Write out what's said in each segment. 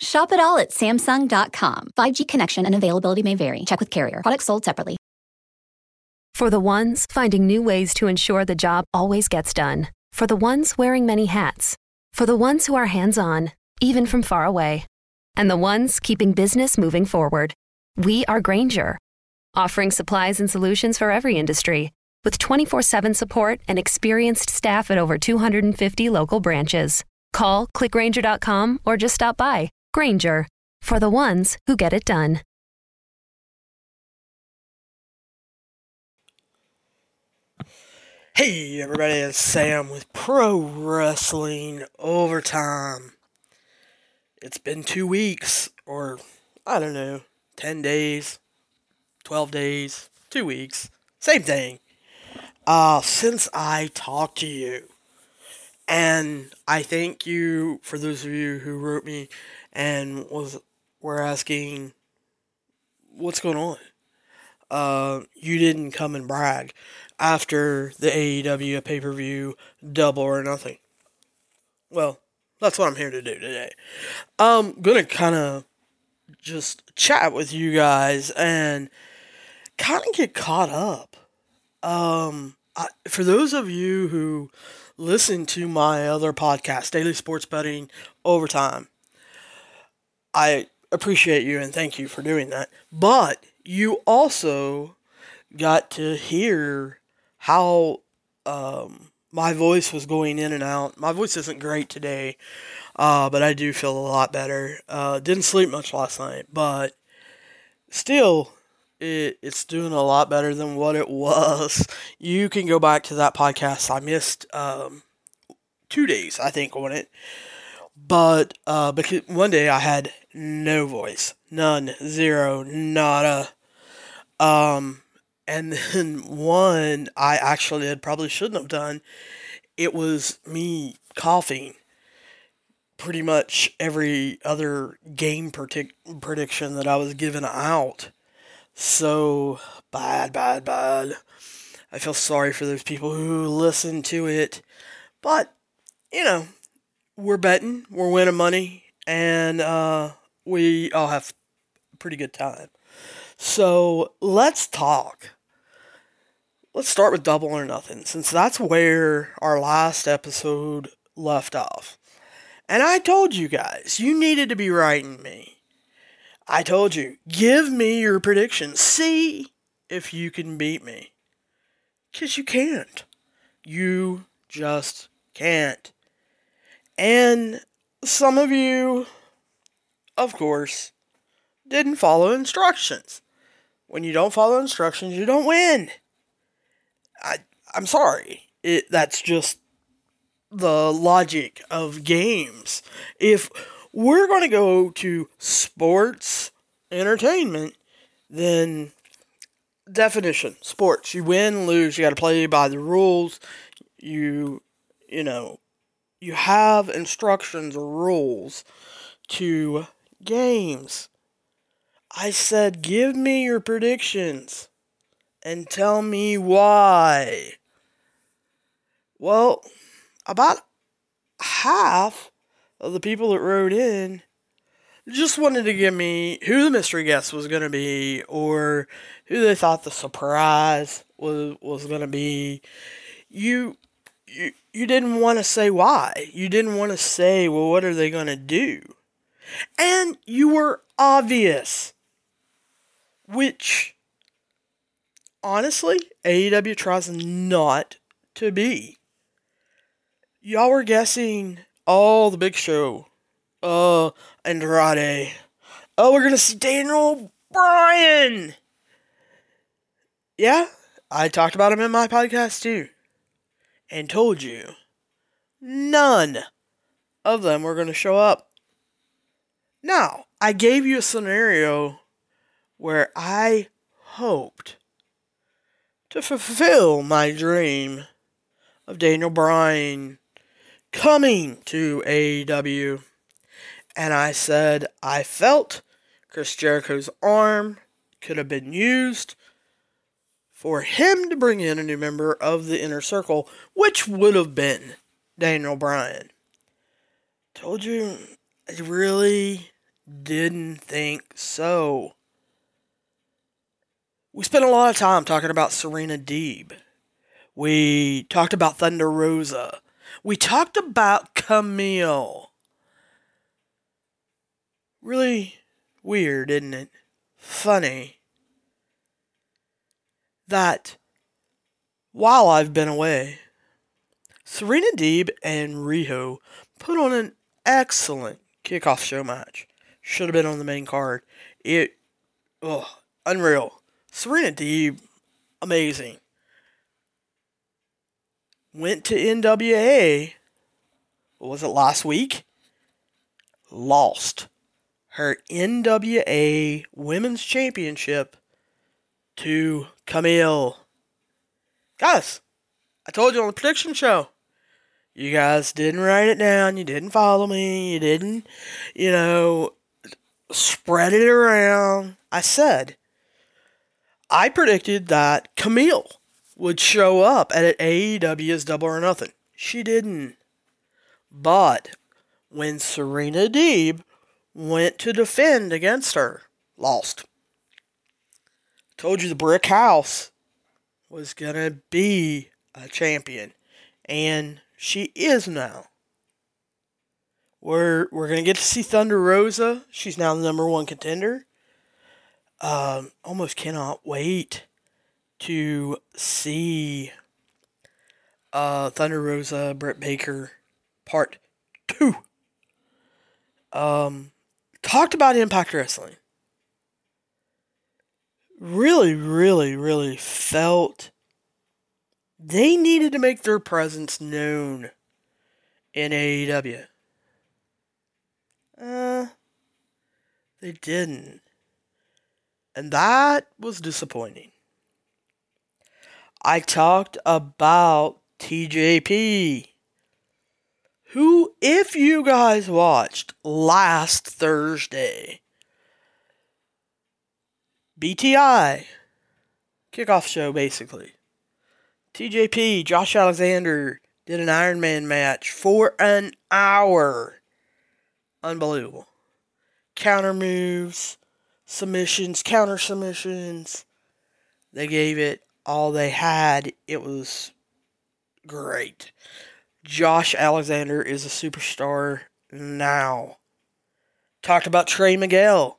Shop it all at Samsung.com. 5G connection and availability may vary. Check with carrier. Products sold separately. For the ones finding new ways to ensure the job always gets done. For the ones wearing many hats. For the ones who are hands on, even from far away. And the ones keeping business moving forward. We are Grainger, offering supplies and solutions for every industry with 24 7 support and experienced staff at over 250 local branches. Call clickgranger.com or just stop by. Grainger for the ones who get it done. Hey everybody, it's Sam with Pro Wrestling Overtime. It's been two weeks, or I don't know, 10 days, 12 days, two weeks, same thing, uh, since I talked to you. And I thank you for those of you who wrote me and was were asking what's going on. Uh, you didn't come and brag after the AEW pay per view double or nothing. Well, that's what I'm here to do today. I'm gonna kind of just chat with you guys and kind of get caught up. Um, I, for those of you who listen to my other podcast, Daily Sports Betting Overtime, I appreciate you and thank you for doing that. But you also got to hear how um, my voice was going in and out. My voice isn't great today, uh, but I do feel a lot better. Uh, didn't sleep much last night, but still, it, it's doing a lot better than what it was. You can go back to that podcast. I missed um, two days, I think, on it. But uh, because one day I had no voice, none, zero, nada. Um, and then one I actually had probably shouldn't have done. It was me coughing pretty much every other game predict- prediction that I was giving out. So bad, bad, bad. I feel sorry for those people who listen to it. But, you know, we're betting, we're winning money, and uh, we all have a pretty good time. So let's talk. Let's start with double or nothing, since that's where our last episode left off. And I told you guys, you needed to be writing me. I told you, give me your predictions. See if you can beat me. Because you can't. You just can't. And some of you, of course, didn't follow instructions. When you don't follow instructions, you don't win. I I'm sorry. It that's just the logic of games. If we're going to go to sports entertainment, then definition sports. You win, lose, you got to play by the rules. You you know, you have instructions or rules to games. I said, give me your predictions and tell me why. Well, about half of the people that wrote in just wanted to give me who the mystery guest was going to be or who they thought the surprise was was going to be. You you you didn't want to say why. You didn't want to say, well, what are they going to do? And you were obvious. Which, honestly, AEW tries not to be. Y'all were guessing, oh, the big show. Uh, Andrade. Oh, we're to see Daniel Bryan. Yeah, I talked about him in my podcast too and told you none of them were going to show up. Now, I gave you a scenario where I hoped to fulfill my dream of Daniel Bryan coming to AEW. And I said I felt Chris Jericho's arm could have been used for him to bring in a new member of the inner circle, which would have been Daniel Bryan. Told you, I really didn't think so. We spent a lot of time talking about Serena Deeb. We talked about Thunder Rosa. We talked about Kamille. Really weird, isn't it? Funny that while I've been away, Serena Deeb and Riho put on an excellent kickoff show match. Should have been on the main card. It, oh, unreal. Serena Deeb, amazing. Went to NWA. Was it last week? Lost her NWA Women's Championship to Kamille. Guys, I told you on the prediction show. You guys didn't write it down. You didn't follow me. You didn't, you know, spread it around. I said, I predicted that Kamille would show up at AEW's Double or Nothing. She didn't. But when Serena Deeb went to defend against her, lost. Told you the brick house was gonna be a champion, and she is now. We're we're gonna get to see Thunder Rosa. She's now the number one contender. Um, almost cannot wait to see uh, Thunder Rosa Britt Baker part two. Um, talked about Impact Wrestling really, really, really felt they needed to make their presence known in AEW. Uh, they didn't. And that was disappointing. I talked about TJP, who, if you guys watched last Thursday, BTI. Kickoff show, basically. TJP, Josh Alexander, did an Iron Man match for an hour. Unbelievable. Counter moves, submissions, counter submissions. They gave it all they had. It was great. Josh Alexander is a superstar now. Talked about Trey Miguel.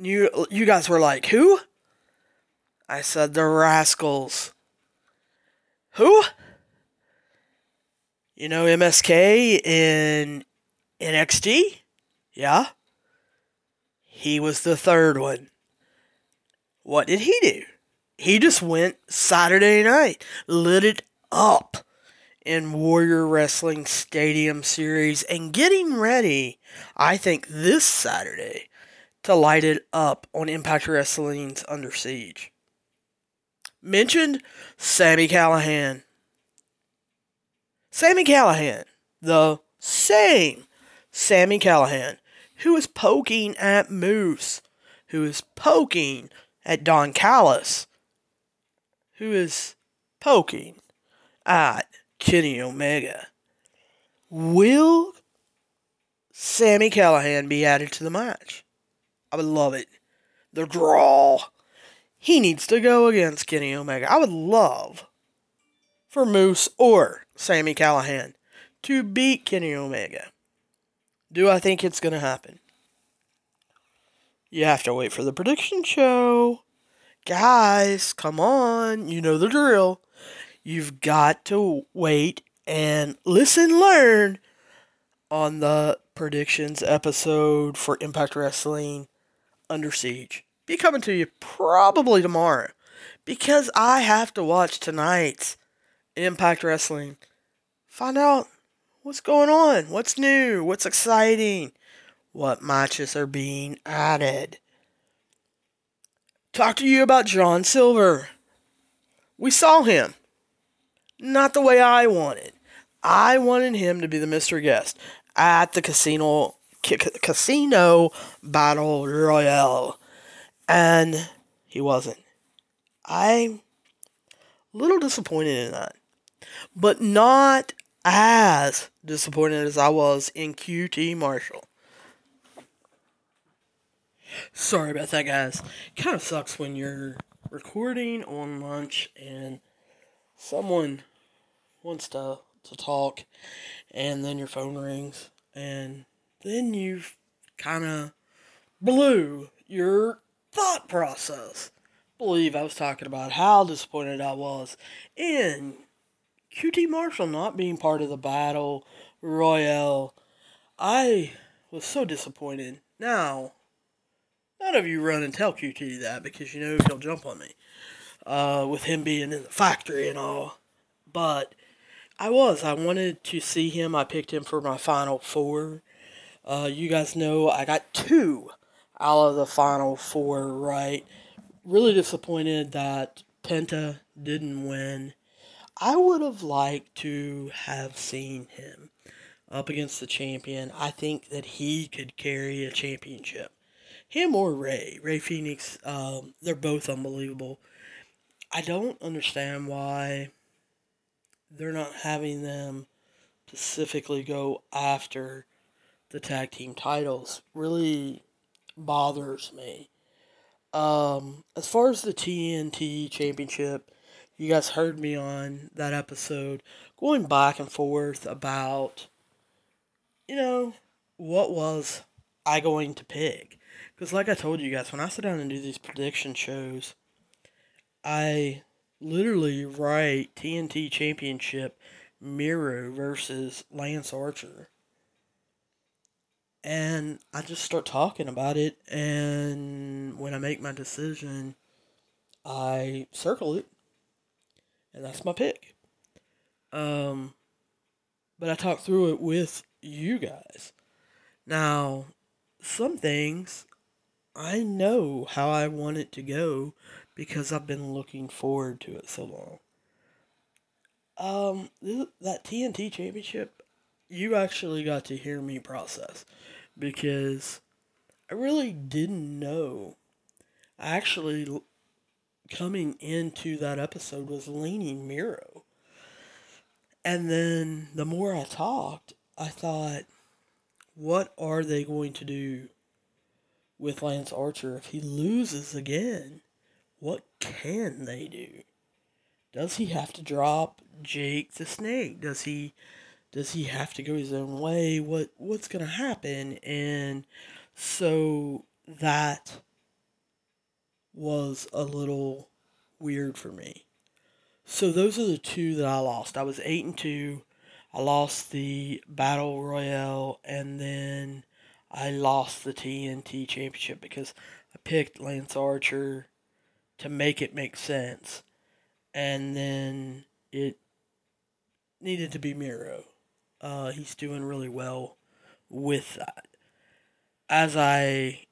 You you guys were like, who? I said the Rascalz. Who? You know MSK in NXT? Yeah. He was the third one. What did he do? He just went Saturday night, lit it up in Warrior Wrestling Stadium Series, and getting ready, I think, this Saturday to light it up on Impact Wrestling's Under Siege. Mentioned Sami Callihan. Sami Callihan, the same Sami Callihan, who is poking at Moose, who is poking at Don Callis, who is poking at Kenny Omega. Will Sami Callihan be added to the match? I would love it. The draw. He needs to go against Kenny Omega. I would love for Moose or Sami Callihan to beat Kenny Omega. Do I think it's going to happen? You have to wait for the prediction show. Guys, come on. You know the drill. You've got to wait and listen, learn on the predictions episode for Impact Wrestling under Siege. Be coming to you probably tomorrow because I have to watch tonight's Impact Wrestling. Find out what's going on, what's new, what's exciting, what matches are being added. Talk to you about John Silver. We saw him. Not the way I wanted. I wanted him to be the Mr. Guest at the casino ca- casino battle royale, and he wasn't. I'm a little disappointed in that, but not as disappointed as I was in QT Marshall. Sorry about that, guys. Kind of sucks when you're recording on lunch and someone wants to to talk, and then your phone rings, and then you've kind of blew your thought process. Believe I was talking about how disappointed I was in QT Marshall not being part of the battle royale. I was so disappointed. Now, none of you run and tell QT that because you know he'll jump on me. Uh, with him being in the factory and all. But I was. I wanted to see him. I picked him for my final four. Uh, you guys know I got two out of the final four right. Really disappointed that Penta didn't win. I would have liked to have seen him up against the champion. I think that he could carry a championship. Him or Rey. Rey Fenix, um, they're both unbelievable. I don't understand why they're not having them specifically go after the tag team titles really bothers me. Um, as far as the TNT championship, you guys heard me on that episode going back and forth about, you know, what was I going to pick? Because, like I told you guys, when I sit down and do these prediction shows, I literally write TNT Championship Miro versus Lance Archer. And I just start talking about it, and when I make my decision, I circle it, and that's my pick. Um, but I talk through it with you guys. Now, some things I know how I want it to go because I've been looking forward to it so long. Um, that TNT championship, you actually got to hear me process because I really didn't know. Actually, coming into that episode, was leaning Miro. And then the more I talked, I thought, what are they going to do with Lance Archer if he loses again? what can they do? Does he have to drop Jake the Snake? Does he does he have to go his own way? What what's gonna happen? And so that was a little weird for me. So those are the two that I lost. I was eight and two. I lost the battle royale, and then I lost the TNT championship because I picked Lance Archer to make it make sense. And then it needed to be Miro. Uh, he's doing really well with that. As I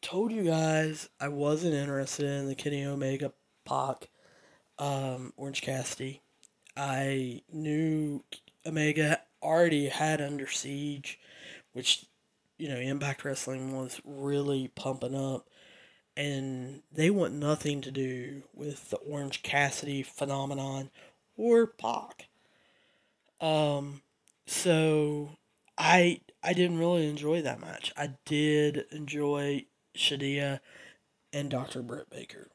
told you guys, I wasn't interested in the Kenny Omega Pac um, Orange Cassidy. I knew Omega already had Under Siege, which, you know, Impact Wrestling was really pumping up and they want nothing to do with the Orange Cassidy phenomenon or Pac. Um, so I I didn't really enjoy that match. I did enjoy Shida and Dr. Britt Baker.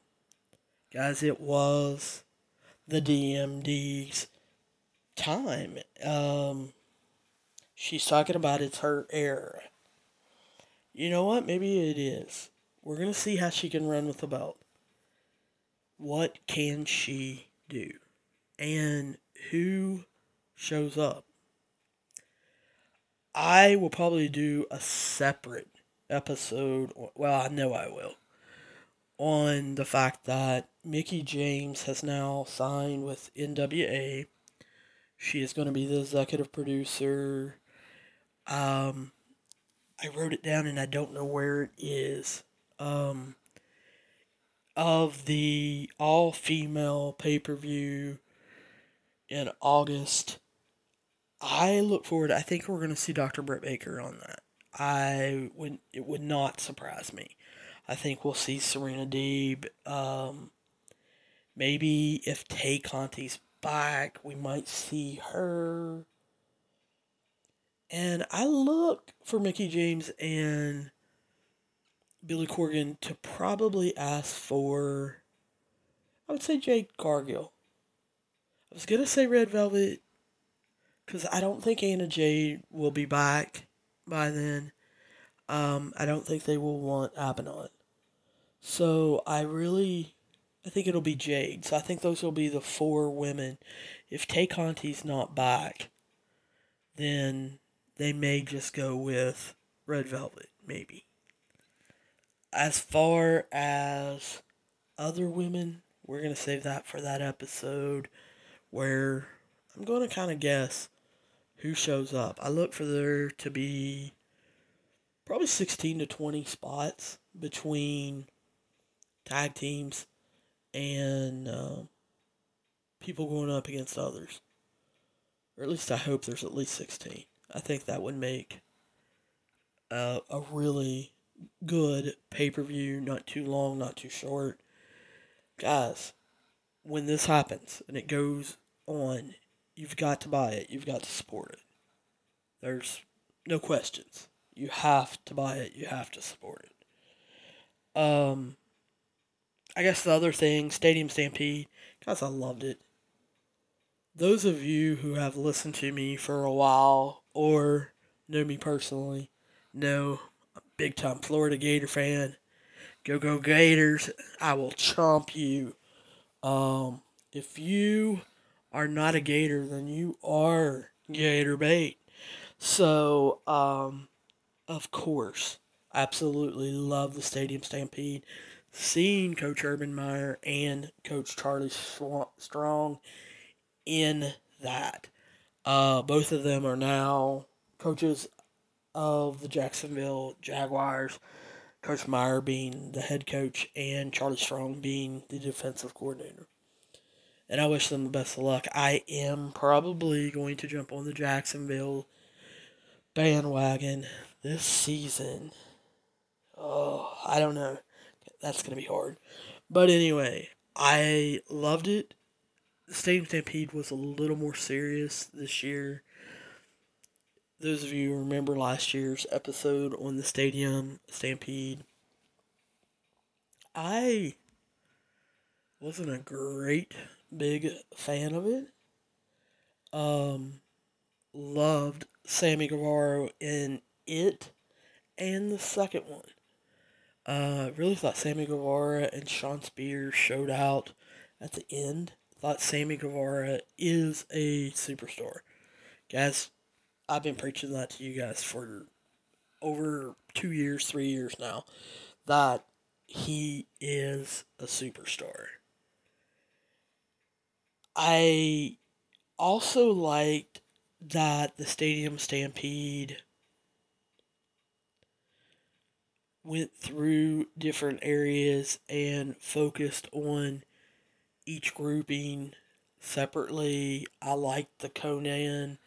Guys, it was the DMD's time. Um, she's talking about it's her era. You know what? Maybe it is. We're going to see how she can run with the belt. What can she do? And who shows up? I will probably do a separate episode. Well, I know I will. On the fact that Mickie James has now signed with NWA. She is going to be the executive producer. Um, I wrote it down and I don't know where it is. Um, of the all female pay per view in August. I look forward. I think we're going to see Dr. Britt Baker on that. I would. It would not surprise me. I think we'll see Serena Deeb. Um, maybe if Tay Conti's back, we might see her. And I look for Mickie James and Billy Corgan to probably ask for, I would say Jade Cargill. I was going to say Red Velvet because I don't think Anna Jay will be back by then. Um, I don't think they will want Abaddon. So I really, I think it'll be Jade. So I think those will be the four women. If Tay Conti's not back, then they may just go with Red Velvet, maybe. As far as other women, we're going to save that for that episode where I'm going to kind of guess who shows up. I look for there to be probably 16 to 20 spots between tag teams and uh, people going up against others. Or at least I hope there's at least 16. I think that would make uh, a really good pay per view, not too long, not too short. Guys, when this happens and it goes on, you've got to buy it, you've got to support it. There's no questions. You have to buy it, you have to support it. Um, I guess the other thing, Stadium Stampede, guys, I loved it. Those of you who have listened to me for a while or know me personally know I'm big time Florida Gator fan. Go go Gators! I will chomp you. Um, if you are not a Gator, then you are Gator bait. So, um, of course, absolutely love the Stadium Stampede. Seeing Coach Urban Meyer and Coach Charlie Strong in that. Uh, both of them are now coaches of the Jacksonville Jaguars. Coach Meyer being the head coach and Charlie Strong being the defensive coordinator. And I wish them the best of luck. I am probably going to jump on the Jacksonville bandwagon this season. Oh, I don't know. That's going to be hard. But anyway, I loved it the Stadium Stampede was a little more serious this year. Those of you remember last year's episode on the Stadium Stampede, I wasn't a great big fan of it. Um, loved Sammy Guevara in it and the second one. Uh, really thought Sammy Guevara and Shawn Spears showed out at the end thought Sammy Guevara is a superstar. Guys, I've been preaching that to you guys for over two years, three years now, that he is a superstar. I also liked that the Stadium Stampede went through different areas and focused on each grouping separately. I liked the Konnan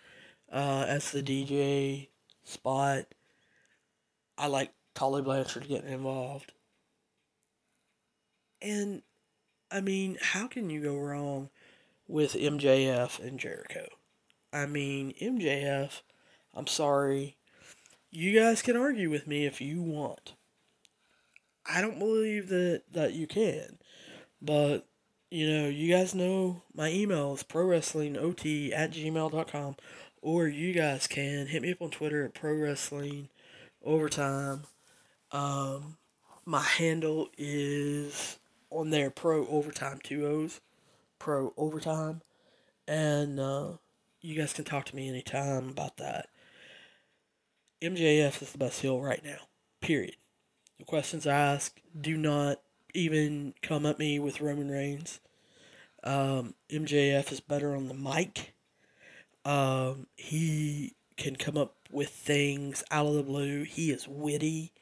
uh, as the DJ spot. I like Tully Blanchard getting involved. And, I mean, how can you go wrong with MJF and Jericho? I mean, MJF, I'm sorry. You guys can argue with me if you want. I don't believe that, that you can. But you know, you guys know my email is prowrestlingot at gmail.com. Or you guys can hit me up on Twitter at Pro Wrestling Overtime. Um, my handle is on there, Pro Overtime, two O's, Pro Overtime. And uh, you guys can talk to me anytime about that. MJF is the best heel right now, period. The questions asked do not even come at me with Roman Reigns. Um, MJF is better on the mic. Um, he can come up with things out of the blue. He is witty.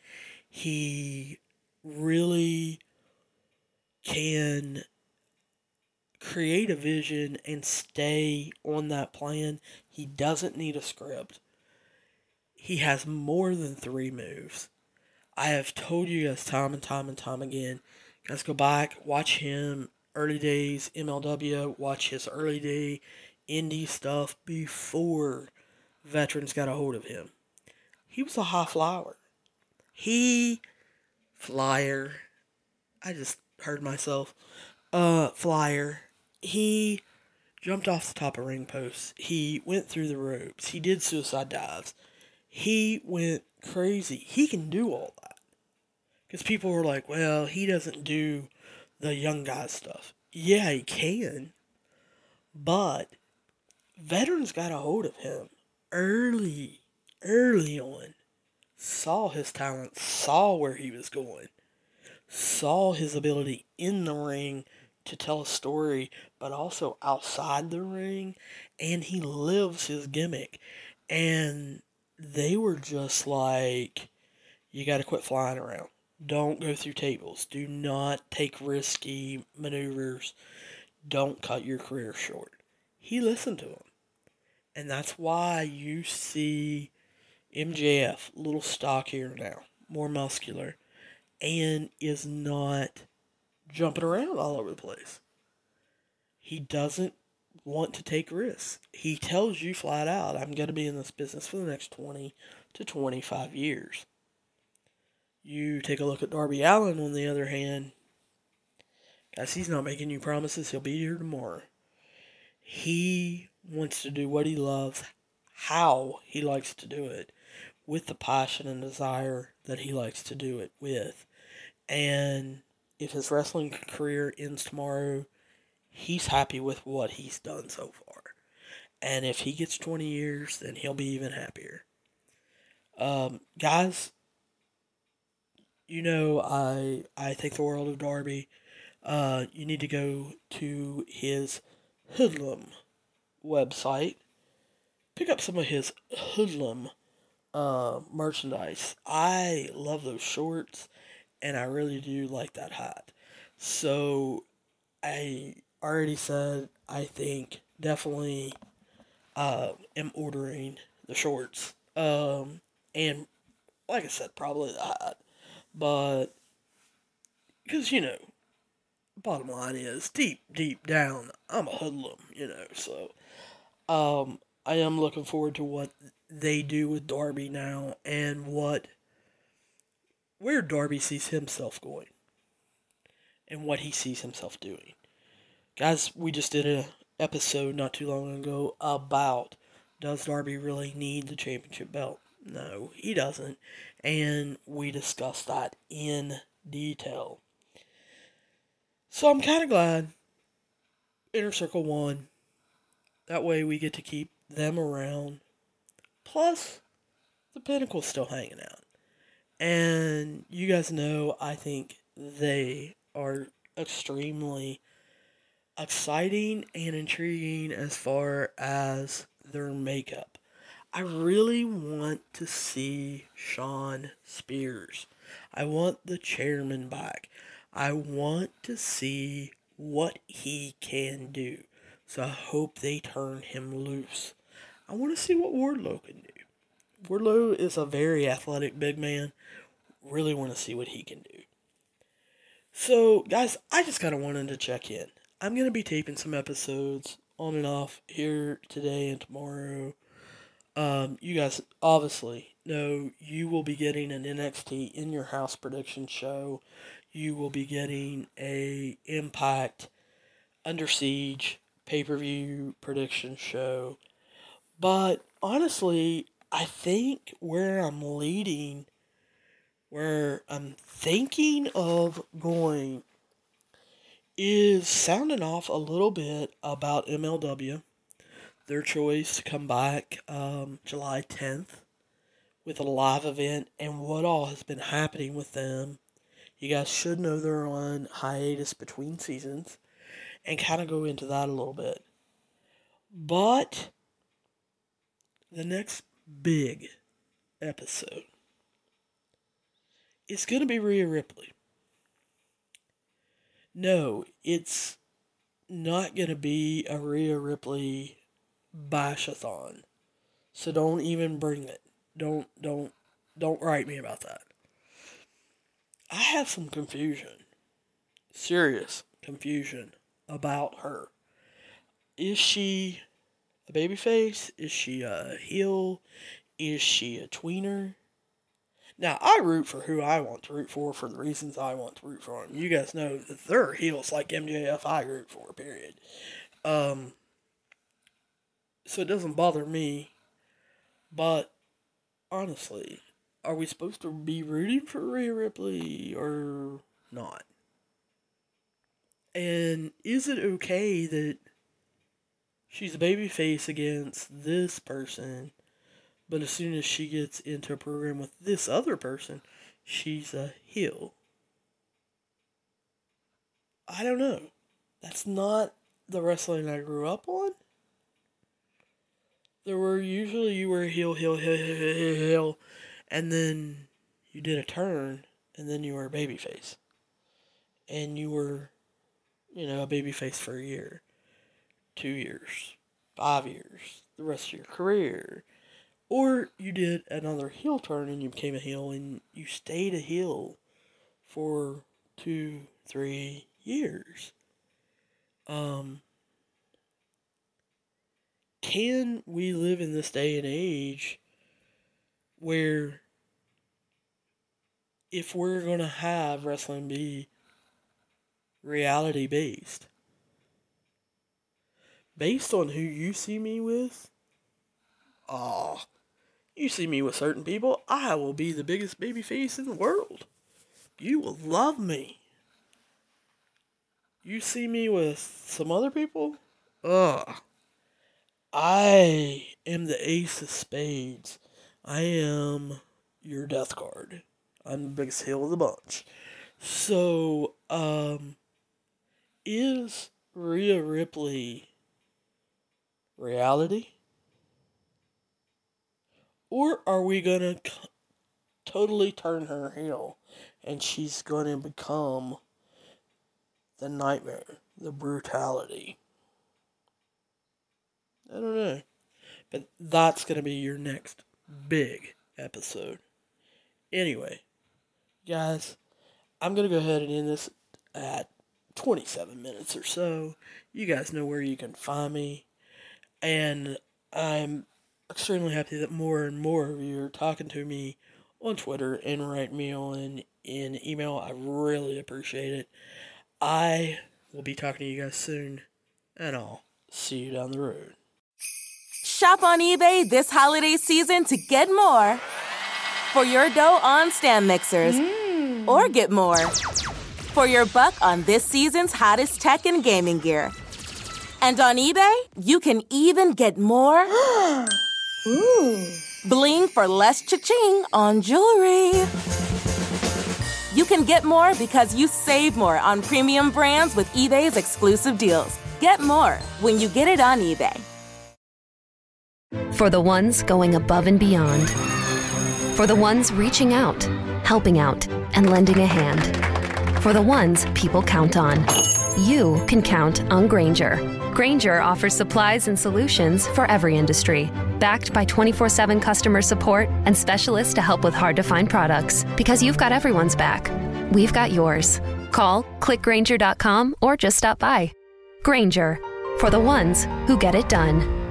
He really can create a vision and stay on that plan. He doesn't need a script. He has more than three moves. I have told you guys time and time and time again. Guys, go back, watch him early days MLW, watch his early day indie stuff before veterans got a hold of him. He was a high flyer. He flyer. I just heard myself. Uh flyer. He jumped off the top of ring posts. He went through the ropes. He did suicide dives. He went crazy. He can do all that. Because people were like, well, he doesn't do the young guy stuff. Yeah, he can. But veterans got a hold of him early, early on. Saw his talent, saw where he was going, saw his ability in the ring to tell a story, but also outside the ring, and he lives his gimmick. And they were just like, you got to quit flying around. Don't go through tables. Do not take risky maneuvers. Don't cut your career short. He listened to him. And that's why you see MJF little stockier now, more muscular, and is not jumping around all over the place. He doesn't want to take risks. He tells you flat out, I'm going to be in this business for the next 20 to 25 years. You take a look at Darby Allin, on the other hand. Guys, he's not making you promises he'll be here tomorrow. He wants to do what he loves, how he likes to do it, with the passion and desire that he likes to do it with. And if his wrestling career ends tomorrow, he's happy with what he's done so far. And if he gets 20 years, then he'll be even happier. Um, guys, you know, I I think the world of Darby. Uh, you need to go to his Hoodlum website, pick up some of his Hoodlum uh, merchandise. I love those shorts, and I really do like that hat. So, I already said I think definitely uh, am ordering the shorts. Um, and like I said, probably the hat. But, because, you know, bottom line is, deep, deep down, I'm a hoodlum, you know, so, um, I am looking forward to what they do with Darby now and what, where Darby sees himself going and what he sees himself doing. Guys, we just did an episode not too long ago about does Darby really need the championship belt? No, he doesn't. And we discussed that in detail. So I'm kind of glad Inner Circle won. That way we get to keep them around. Plus, the Pinnacle's still hanging out. And you guys know I think they are extremely exciting and intriguing as far as their makeup. I really want to see Shawn Spears. I want the chairman back. I want to see what he can do. So I hope they turn him loose. I want to see what Wardlow can do. Wardlow is a very athletic big man. Really want to see what he can do. So, guys, I just kind of wanted to check in. I'm going to be taping some episodes on and off here today and tomorrow. Um, you guys obviously know you will be getting an NXT in your house prediction show. You will be getting a Impact Under Siege pay per view prediction show. But honestly, I think where I'm leading, where I'm thinking of going, is sounding off a little bit about MLW their choice to come back um, July 10th with a live event and what all has been happening with them. You guys should know they're on hiatus between seasons and kind of go into that a little bit. But the next big episode It's going to be Rhea Ripley. No, it's not going to be a Rhea Ripley bashathon. So don't even bring it. Don't don't don't write me about that. I have some confusion. Serious confusion about her. Is she a babyface? Is she a heel? Is she a tweener? Now, I root for who I want to root for for the reasons I want to root for them. You guys know that there are heels like MJF I root for, period. Um, so it doesn't bother me. But honestly, are we supposed to be rooting for Rhea Ripley or not? And is it okay that she's a baby face against this person, but as soon as she gets into a program with this other person, she's a heel? I don't know. That's not the wrestling I grew up on. There were usually you were heel, heel, heel, heel, heel, heel, and then you did a turn, and then you were a babyface, and you were, you know, a babyface for a year, two years, five years, the rest of your career, or you did another heel turn and you became a heel, and you stayed a heel for two, three years. Um, can we live in this day and age where if we're going to have wrestling be reality based, based on who you see me with, oh, you see me with certain people, I will be the biggest baby face in the world. You will love me. You see me with some other people, ugh. I am the ace of spades. I am your death card. I'm the biggest heel of the bunch. So, um, is Rhea Ripley reality? Or are we gonna c- totally turn her heel and she's gonna become the nightmare, the brutality? I don't know. But that's going to be your next big episode. Anyway, guys, I'm going to go ahead and end this at 27 minutes or so. You guys know where you can find me. And I'm extremely happy that more and more of you are talking to me on Twitter and write me on in email. I really appreciate it. I will be talking to you guys soon, and I'll see you down the road. Shop on eBay this holiday season to get more for your dough on stand mixers, mm. or get more for your buck on this season's hottest tech and gaming gear. And on eBay, you can even get more bling for less cha-ching on jewelry. You can get more because you save more on premium brands with eBay's exclusive deals. Get more when you get it on eBay. For the ones going above and beyond. For the ones reaching out, helping out, and lending a hand. For the ones people count on. You can count on Grainger. Grainger offers supplies and solutions for every industry, backed by 24 7 customer support and specialists to help with hard to find products. Because you've got everyone's back. We've got yours. Call, clickgranger.com, or just stop by. Grainger, for the ones who get it done.